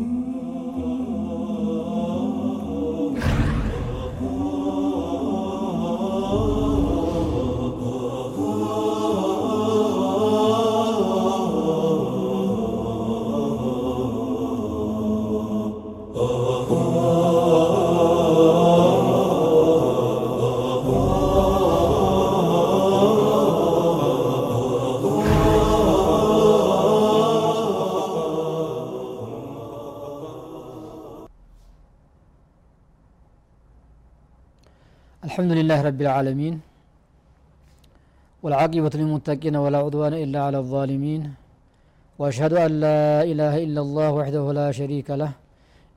Ooh. الحمد لله رب العالمين والعاقبة للمتقين ولا عدوان إلا على الظالمين وأشهد أن لا إله إلا الله وحده لا شريك له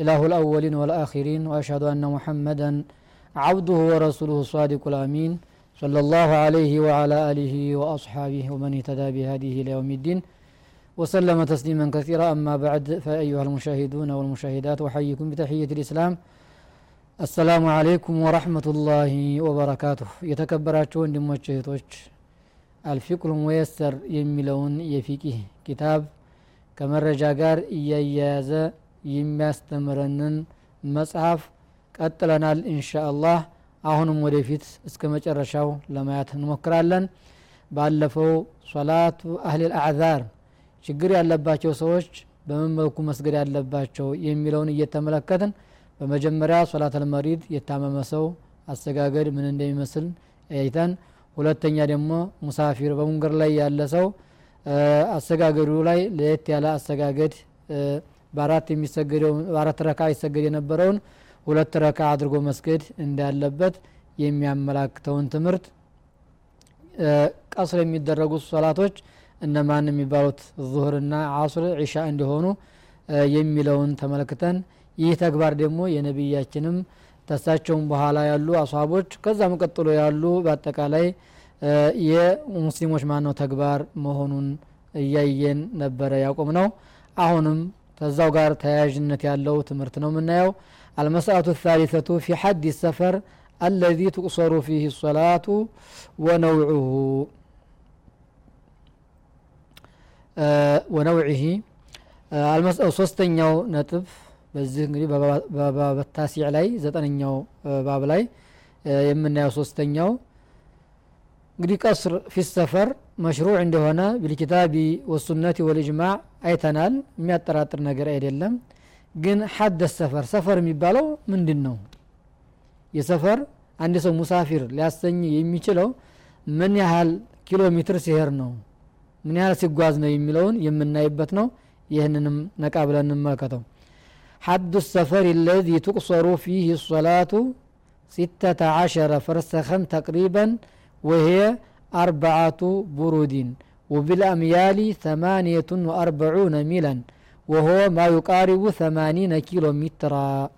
إله الأولين والآخرين وأشهد أن محمدا عبده ورسوله الصادق الأمين صلى الله عليه وعلى آله وأصحابه ومن اهتدى بهذه إلى يوم الدين وسلم تسليما كثيرا. أما بعد فأيها المشاهدون والمشاهدات أحييكم بتحية الإسلام አሰላሙ አለይኩም ወረህመቱላሂ ወበረካቱሁ የተከበራችሁ ወንድሞች እህቶች አልፊቅሁ ሙየሰር የሚለውን የፊቂህ ኪታብ ከመረጃ ጋር እያያያዘ የሚያስተምረንን መጽሐፍ ቀጥለናል እንሻ አላህ አሁንም ወደፊት እስከ መጨረሻው ለማየት እንሞክራለን ባለፈው ሶላቱ አህሊል አዕዛር ችግር ያለባቸው ሰዎች በምን መልኩ መስገድ ያለባቸው የሚለውን እየተመለከትን በመጀመሪያ ሶላት አልመሪድ የታመመ ሰው አሰጋገድ ምን እንደሚመስል አይተን ሁለተኛ ደግሞ ሙሳፊር በመንገድ ላይ ያለ ሰው አሰጋገዱ ላይ ለየት ያለ አሰጋገድ በአራት የሚሰገደው በአራት ረካ ይሰገድ የነበረውን ሁለት ረካ አድርጎ መስገድ እንዳለበት የሚያመላክተውን ትምህርት ቀስር የሚደረጉት ሶላቶች እነማን የሚባሉት? ዙህርና አሱር ዒሻ እንዲሆኑ የሚለውን ተመልክተን ይህ ተግባር ደግሞ የነቢያችንም ተሳቸውም በኋላ ያሉ አሷቦች ከዛም ቀጥሎ ያሉ በአጠቃላይ የሙስሊሞች ማነው ተግባር መሆኑን እያየን ነበረ ያቆም ነው አሁንም ከዛው ጋር ተያያዥነት ያለው ትምህርት ነው የምናየው አልመስአቱ ታሊተቱ ፊ ሐድ ሰፈር አለዚ ትቁሰሩ ፊህ ሰላቱ ወነውዑሁ ወነውዒሂ ሶስተኛው ነጥብ በዚህ እንግዲህ በታሲዕ ላይ ዘጠነኛው ባብ ላይ የምናየው ሶስተኛው እንግዲህ ቀስር ፊ ሰፈር መሽሩዕ እንደሆነ ቢልኪታቢ ወሱነቲ ወልእጅማዕ አይተናል። የሚያጠራጥር ነገር አይደለም። ግን ሐደ ሰፈር ሰፈር የሚባለው ምንድን ነው የሰፈር አንድ ሰው ሙሳፊር ሊያሰኝ የሚችለው ምን ያህል ኪሎ ሜትር ሲሄር ነው? ምን ያህል ሲጓዝ ነው የሚለውን የምናይበት ነው። ይህንንም ነቃ ብለን እንመልከተው حد السفر الذي تقصر فيه الصلاة ستة عشر فرسخا تقريبا وهي أربعة برود وبالأميال ثمانية وأربعون ميلا وهو ما يقارب ثمانين كيلو مترا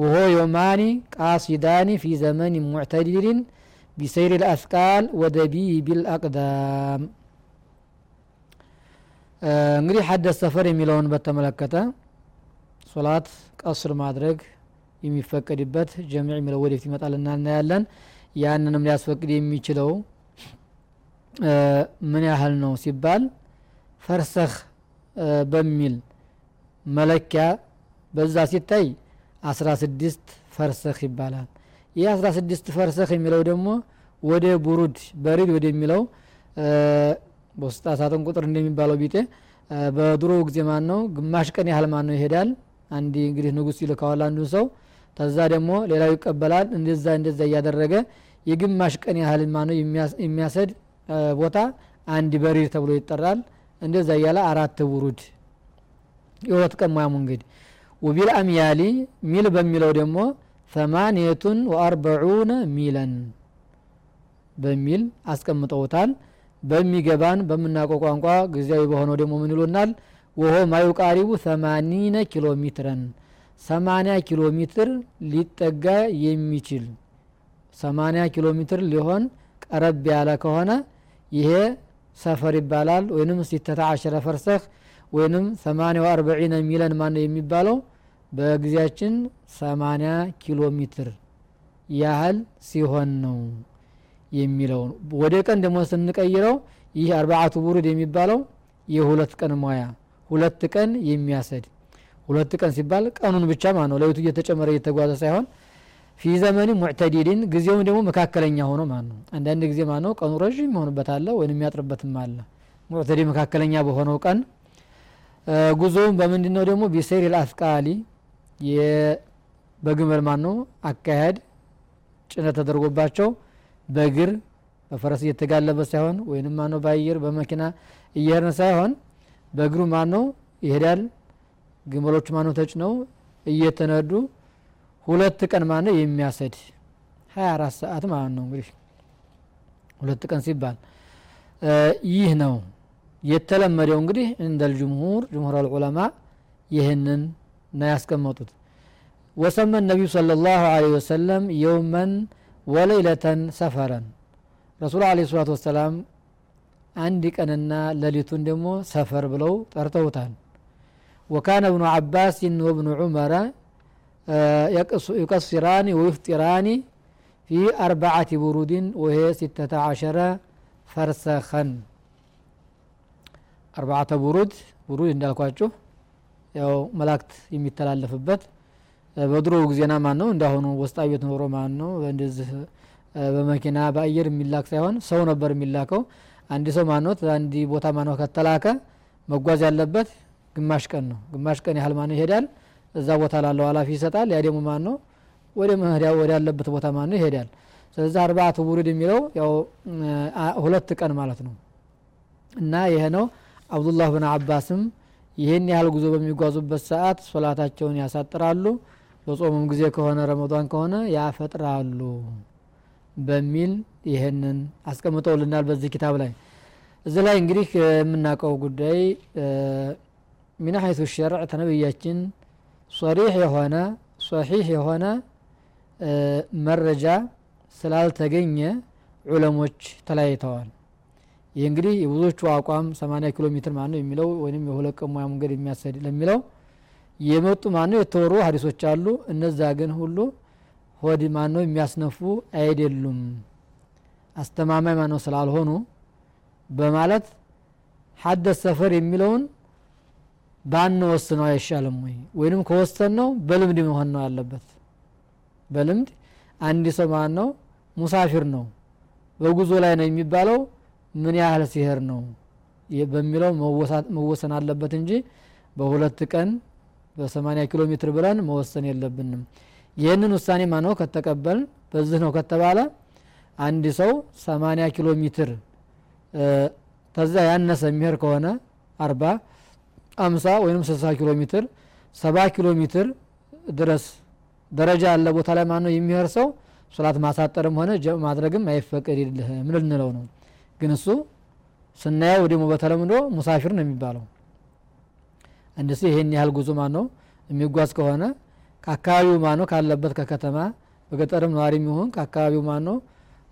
وهو يومان قاصدان في زمن معتدل بسير الأثقال ودبيب الأقدام እንግዲህ ሐደ ሰፈር የሚለውን በተመለከተ ሶላት ቀስር ማድረግ የሚፈቀድበት ጀሚዕ የሚለው ወደፊት ይመጣልና እናያለን። ያንንም ሊያስፈቅድ የሚችለው ምን ያህል ነው ሲባል ፈርሰህ በሚል መለኪያ በዛ ሲታይ 16 ፈርሰህ ይባላል። ይህ 16 ፈርሰህ የሚለው ደግሞ ወደ ቡሩድ በሪድ ወደሚለው በውስጥ ሳጥን ቁጥር እንደሚባለው ቢጤ በድሮ ጊዜ ማን ነው ግማሽ ቀን ያህል ማን ነው ይሄዳል አንድ እንግዲህ ንጉስ ይልካዋል አንዱን ሰው። ተዛ ደግሞ ሌላው ይቀበላል። እንደዛ እንደዛ እያደረገ የግማሽ ቀን ያህል ማነው የሚያሰድ ቦታ አንድ በሪር ተብሎ ይጠራል። እንደዛ እያለ አራት ውሩድ። የሁለት ቀን ሙያ መንገድ ወቢል አምያሊ ሚል በሚለው ደግሞ ሰማንየቱን ወአርበዑነ ሚለን በሚል አስቀምጠውታል። በሚገባን በምናውቀው ቋንቋ ጊዜያዊ በሆነው ደግሞ ምን ይሉናል ወሆ ማዩቃሪቡ ሰማኒነ ኪሎ ሜትረን ሰማኒያ ኪሎ ሜትር ሊጠጋ የሚችል ሰማኒያ ኪሎ ሜትር ሊሆን ቀረብ ያለ ከሆነ ይሄ ሰፈር ይባላል። ወይንም ሲተታ አሸረ ፈርሰህ ወይንም ሰማኒያ አርበዒነ ሚለን ማን የሚባለው? በጊዜያችን ሰማኒያ ኪሎ ሜትር ያህል ሲሆን ነው የሚለው ወደ ቀን ደግሞ ስንቀይረው ይህ አርባዓቱ ቡሩድ የሚባለው የሁለት ቀን ሙያ ሁለት ቀን የሚያሰድ። ሁለት ቀን ሲባል ቀኑን ብቻ ማለት ነው። ለይቱ እየተጨመረ እየተጓዘ ሳይሆን ፊ ዘመን ሙዕተዲድን ጊዜውም ደግሞ መካከለኛ ሆኖ ማለት ነው። አንዳንድ ጊዜ ማለት ነው ቀኑ ረዥም የሚሆንበት አለ ወይም የሚያጥርበትም አለ። ሙዕተዲ መካከለኛ በሆነው ቀን። ጉዞውም በምንድን ነው ደግሞ ቢሰይር ልአፍቃሊ በግመል ማን ነው። አካሄድ ጭነት ተደርጎባቸው በእግር በፈረስ እየተጋለበ ሳይሆን ወይንም ማነው በአየር በመኪና እየሄድን ሳይሆን በእግሩ ማነው? ይሄዳል። ግመሎቹ ማነው? ተጭነው እየተነዱ ሁለት ቀን ማነው? የሚያሰድ ሀያ አራት ሰዓት ማለት ነው። እንግዲህ ሁለት ቀን ሲባል ይህ ነው የተለመደው። እንግዲህ እንደ ልጅምሁር ጅምሁር አልዑለማ ይህንን ነው ያስቀመጡት። ወሰመ ነቢዩ صለ ላሁ ለ ወሰለም የውመን ወለይለተን ሰፈረን። ረሱል አለ ሰላት ወሰላም አንድ ቀንና ሌሊቱን ደግሞ ሰፈር ብለው ጠርተውታል ወካነ እብኑ ዓባስን ወብኑ ዑመረ يقصران ويفطران في أربعة برود وهي ستة عشر فرسخا أربعة برود برود እንዳልኳችሁ ያው መላእክት የሚተላለፍበት በድሮ ጊዜና ማን ነው እንዳሁኑ ወስጣ ቤት ኖሮ ማን ነው እንደዚህ በመኪና በአየር የሚላክ ሳይሆን ሰው ነበር የሚላከው አንድ ሰው ነው አንድ ቦታ ነው ከተላከ መጓዝ ያለበት ግማሽ ቀን ነው። ግማሽ ቀን ያህል ማን ይሄዳል? እዛ ቦታ ላለው ኃላፊ ይሰጣል። ያ ደግሞ ነው ወደ መህዲያ ወደ ያለበት ቦታ ነው ይሄዳል። ስለዚህ አርባአቱ ቡሩድ የሚለው ያው ሁለት ቀን ማለት ነው። እና ይሄ ነው አብዱላህ ብን አባስም ይህን ያህል ጉዞ በሚጓዙበት ሰዓት ሶላታቸውን ያሳጥራሉ። በጾሙም ጊዜ ከሆነ ረመዷን ከሆነ ያፈጥራሉ በሚል ይህንን አስቀምጠውልናል በዚህ ኪታብ ላይ። እዚህ ላይ እንግዲህ የምናውቀው ጉዳይ ሚን ሀይቱ ሸርዕ ተነብያችን ሶሪሕ የሆነ ሶሒሕ የሆነ መረጃ ስላልተገኘ ዑለሞች ተለያይተዋል። ይህ እንግዲህ የብዙዎቹ አቋም 80 ኪሎ ሜትር ማነው የሚለው ወይም የሁለት ሙያ መንገድ የሚያሰድ ለሚለው የመጡ ማነው የተወሩ ሀዲሶች አሉ። እነዛ ግን ሁሉ ሆድ ማነው የሚያስነፉ አይደሉም አስተማማኝ ማነው ስላልሆኑ በማለት ሀደስ ሰፈር የሚለውን ባንወስነው አይሻልም ወይ? ወይንም ከወሰን ነው በልምድ መሆን ነው ያለበት። በልምድ አንድ ሰው ማን ነው ሙሳፊር ነው። በጉዞ ላይ ነው የሚባለው። ምን ያህል ሲሄር ነው? በሚለው መወሰን አለበት እንጂ በሁለት ቀን በ80 ኪሎ ሜትር ብለን መወሰን የለብንም። ይህንን ውሳኔ ማነው ከተቀበል በዚህ ነው ከተባለ አንድ ሰው 80 ኪሎ ሜትር ተዛ ያነሰ የሚሄድ ከሆነ አርባ አምሳ ወይም 60 ኪሎ ሜትር ሰባ ኪሎ ሜትር ድረስ ደረጃ ያለ ቦታ ላይ ማነው የሚሄድ ሰው? ሶላት ማሳጠርም ሆነ ማድረግም አይፈቀድልህም ልንለው ነው። ግን እሱ ስናየው ደግሞ በተለምዶ ሙሳፊር ነው የሚባለው። ሰው ይሄን ያህል ጉዞ ማን ነው የሚጓዝ ከሆነ ከአካባቢው ማን ነው ካለበት ከከተማ በገጠርም ነዋሪ የሚሆን ከአካባቢው ማን ነው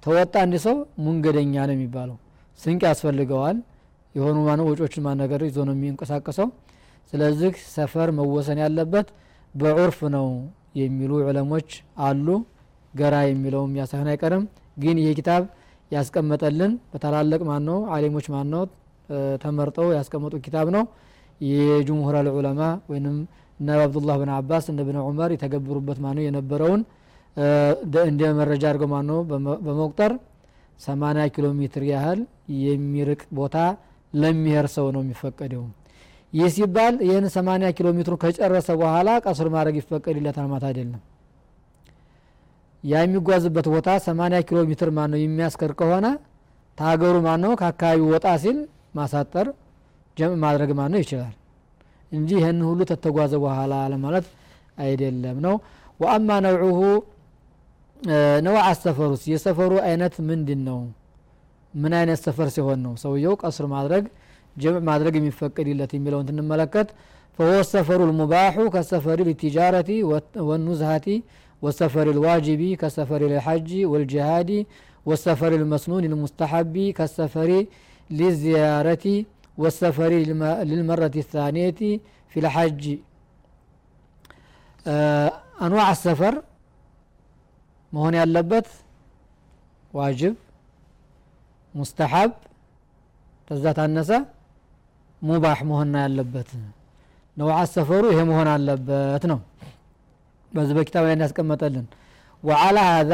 ተወጣ አንድ ሰው መንገደኛ ነው የሚባለው። ስንቅ ያስፈልገዋል። የሆኑ ማነው ወጮችን ማነገር ይዞ ነው የሚንቀሳቀሰው። ስለዚህ ሰፈር መወሰን ያለበት በዑርፍ ነው የሚሉ ዑለሞች አሉ። ገራ የሚለውም ያሳይሆን አይቀርም። ግን ይሄ ኪታብ ያስቀመጠልን በታላላቅ ማን ነው አሊሞች ማን ነው ተመርጠው ያስቀመጡ ኪታብ ነው። የጅምሁር አልዑለማ ወይንም እነ አብዱላህ ብን አባስ እነ ብን ዑመር የተገብሩበት ማነው የነበረውን እንደ መረጃ አድርገው ማነው በመቁጠር 80 ኪሎ ሜትር ያህል የሚርቅ ቦታ ለሚሄር ሰው ነው የሚፈቀደው። ይህ ሲባል ይህን 80 ኪሎ ሜትሩ ከጨረሰ በኋላ ቀስር ማድረግ ይፈቀድለታል ማለት አይደለም። ያ የሚጓዝበት ቦታ 80 ኪሎ ሜትር ማን ነው የሚያስከር ከሆነ ታገሩ ማን ነው ከአካባቢ ወጣ ሲል ማሳጠር ጀምዕ ማድረግ ማን ነው ይችላል። እንጂ ይህን ሁሉ ተተጓዘ በኋላ ለማለት አይደለም ነው። ወአማ ነውዑሁ ነውዕ አሰፈሩስ የሰፈሩ አይነት ምንድን ነው ምን አይነት ሰፈር ሲሆን ነው ሰውየው ቀስር ማድረግ ጀምዕ ማድረግ የሚፈቀድለት የሚለውን ትንመለከት فهو السفر المباح كالسفر للتجارة والنزهة والسفر الواجب كالسفر للحج والجهاد والسفر المسنون المستحب كالسفر للزيارة والسفر للمرة الثانية في الحج آه أنواع السفر መሆን ያለበት ዋጅብ፣ ሙስተሐብ፣ ከዛ ታነሰ ሙባህ መሆንና ያለበት። ነውዓ ሰፈሩ ይሄ መሆን አለበት ነው። በዚህ በኪታብ ላይ እንዳስቀመጠልን። ወዓላ ሀዛ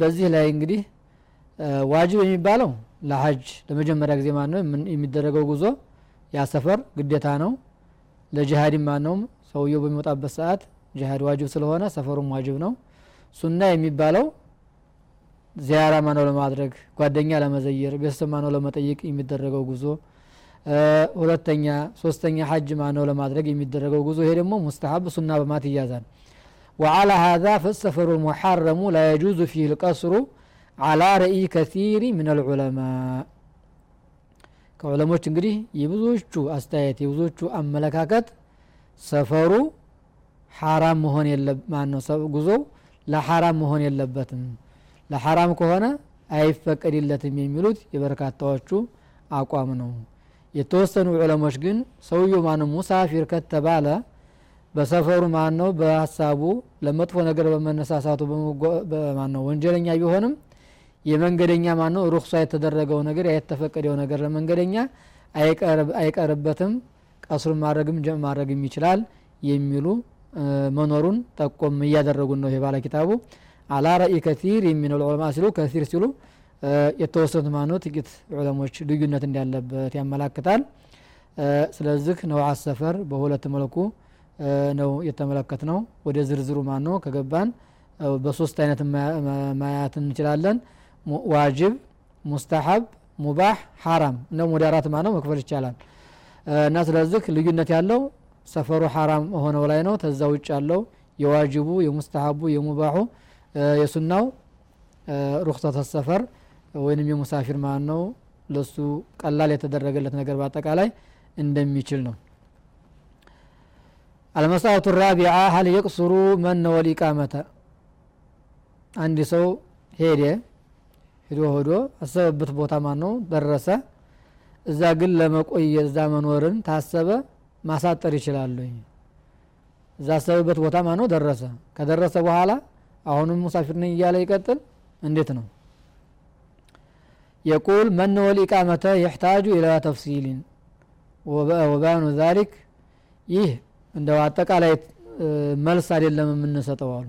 በዚህ ላይ እንግዲህ ዋጅብ የሚባለው ለሀጅ ለመጀመሪያ ጊዜ ማን ነው የሚደረገው ጉዞ ያ ሰፈር ግዴታ ነው። ለጅሃድ ማን ነው ሰውየው በሚወጣበት ሰዓት ጅሃድ ዋጅብ ስለሆነ ሰፈሩም ዋጅብ ነው። ሱና የሚባለው ዚያራ ማነው ለማድረግ ጓደኛ ለመዘየር ቤተሰብ ማነው ለመጠየቅ የሚደረገው ጉዞ ሁለተኛ ሶስተኛ ሐጅ ማነው ለማድረግ የሚደረገው ጉዞ ይሄ ደግሞ ሙስተሐብ ሱና በማት ይያዛል وعلى هذا فالسفر المحرم لا يجوز فيه القصر على رأي كثير من العلماء ከዑለሞች እንግዲህ የብዙዎቹ አስተያየት የብዙዎቹ አመለካከት ሰፈሩ ሐራም መሆን ማን ነው ጉዞው ለሐራም መሆን የለበትም። ለሐራም ከሆነ አይፈቀድለትም የሚሉት የበርካታዎቹ አቋም ነው። የተወሰኑ ዑለሞች ግን ሰውየው ማነው? ሙሳፊር ከተባለ በሰፈሩ ማን ነው በሀሳቡ ለመጥፎ ነገር በመነሳሳቱ ማነው? ወንጀለኛ ቢሆንም የመንገደኛ ማን ነው ሩክሷ የተደረገው ነገር የተፈቀደው ነገር ለመንገደኛ አይቀርበትም። ቀስሩን ማድረግም ማድረግም ይችላል የሚሉ መኖሩን ጠቆም እያደረጉን ነው ይሄ ባለ ኪታቡ። አላ ረኢ ከቲር የሚነው ዑለማ ሲሉ ከሲር ሲሉ የተወሰኑት ማነው? ጥቂት ዑለሞች ልዩነት እንዳለበት ያመላክታል። ስለዚህ ነውዓ ሰፈር በሁለት መልኩ ነው የተመለከት ነው ወደ ዝርዝሩ ማን ነው ከገባን በሶስት አይነት ማያት እንችላለን። ዋጅብ ሙስተሐብ ሙባህ ሐራም እንደም ወደ አራት ማነው መክፈል ይቻላል። እና ስለዚህ ልዩነት ያለው ሰፈሩ ሐራም ሆነው ላይ ነው። ተዛ ውጭ ያለው የዋጅቡ የሙስተሐቡ የሙባሑ የሱናው ሩክሰተ ሰፈር ወይንም የሙሳፊር ማለት ነው ለሱ ቀላል የተደረገለት ነገር በአጠቃላይ እንደሚችል ነው። አልመስአቱ ራቢዓ ሀል የቅሱሩ መነ ወሊቃመተ። አንድ ሰው ሄደ ሂዶ ሆዶ አሰበበት ቦታ ማን ነው ደረሰ። እዛ ግን ለመቆየት እዛ መኖርን ታሰበ። ማሳጠር ይችላሉኝ። እዛሰበበት ቦታ ማነው ደረሰ። ከደረሰ በኋላ አሁንም ሙሳፊር ነኝ እያለ ይቀጥል። እንዴት ነው? የቁል መን ወልኢቃመተ የሕታጁ ኢላ ተፍሲሊን። ወባኑ ዛሊክ። ይህ እንደው አጠቃላይ መልስ አይደለም የምንሰጠው አሉ።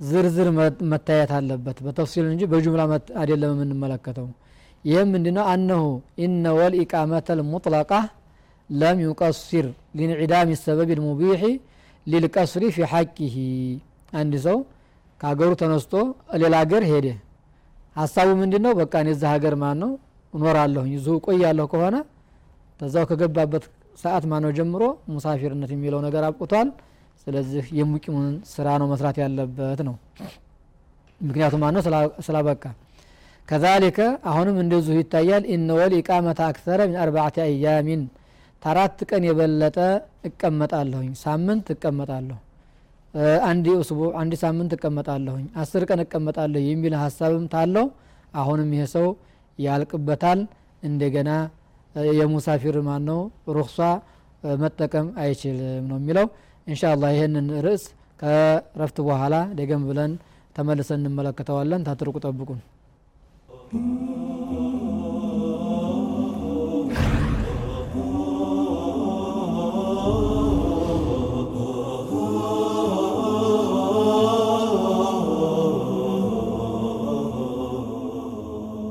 ዝርዝር መታየት አለበት። በተፍሲል እንጂ በጁምላ አይደለም የምንመለከተው። ይህም ምንድነው? አነሁ ኢነ ወልኢቃመተ ልሙጥለቃ ለም ዩቀሲር ሊንዒዳም ሰበብ ልሙቢሒ ሊልቀስሪ ፊ ሐቂህ አንድ ሰው ከሀገሩ ተነስቶ ሌላ ሀገር ሄደ። ሀሳቡ ምንድን ነው በቃ እኔ እዛ ሀገር ማን ነው እኖራለሁኝ እዚሁ ቆያለሁ ከሆነ ተዛው ከገባበት ሰዓት ማነው ጀምሮ ሙሳፊርነት የሚለው ነገር አብቅቷል። ስለዚህ የሙቂሙን ስራ ነው መስራት ያለበት ነው። ምክንያቱም ማነው? ስላበቃ። ከዛሊከ አሁንም እንደዚሁ ይታያል። ኢነ ወል ኢቃመተ ሚን አርባዕተ አያሚን ታራት ቀን የበለጠ እቀመጣለሁኝ። ሳምንት እቀመጣለሁ። አንድ እስቡ አንድ ሳምንት እቀመጣለሁኝ። አስር ቀን እቀመጣለሁ የሚል ሀሳብም ታለው። አሁንም ይሄ ሰው ያልቅበታል። እንደገና የሙሳፊር ማን ነው ሩክሷ መጠቀም አይችልም ነው የሚለው። እንሻ አላህ ይህንን ርዕስ ከረፍት በኋላ ደገም ብለን ተመልሰን እንመለከተዋለን። ታትርቁ ጠብቁን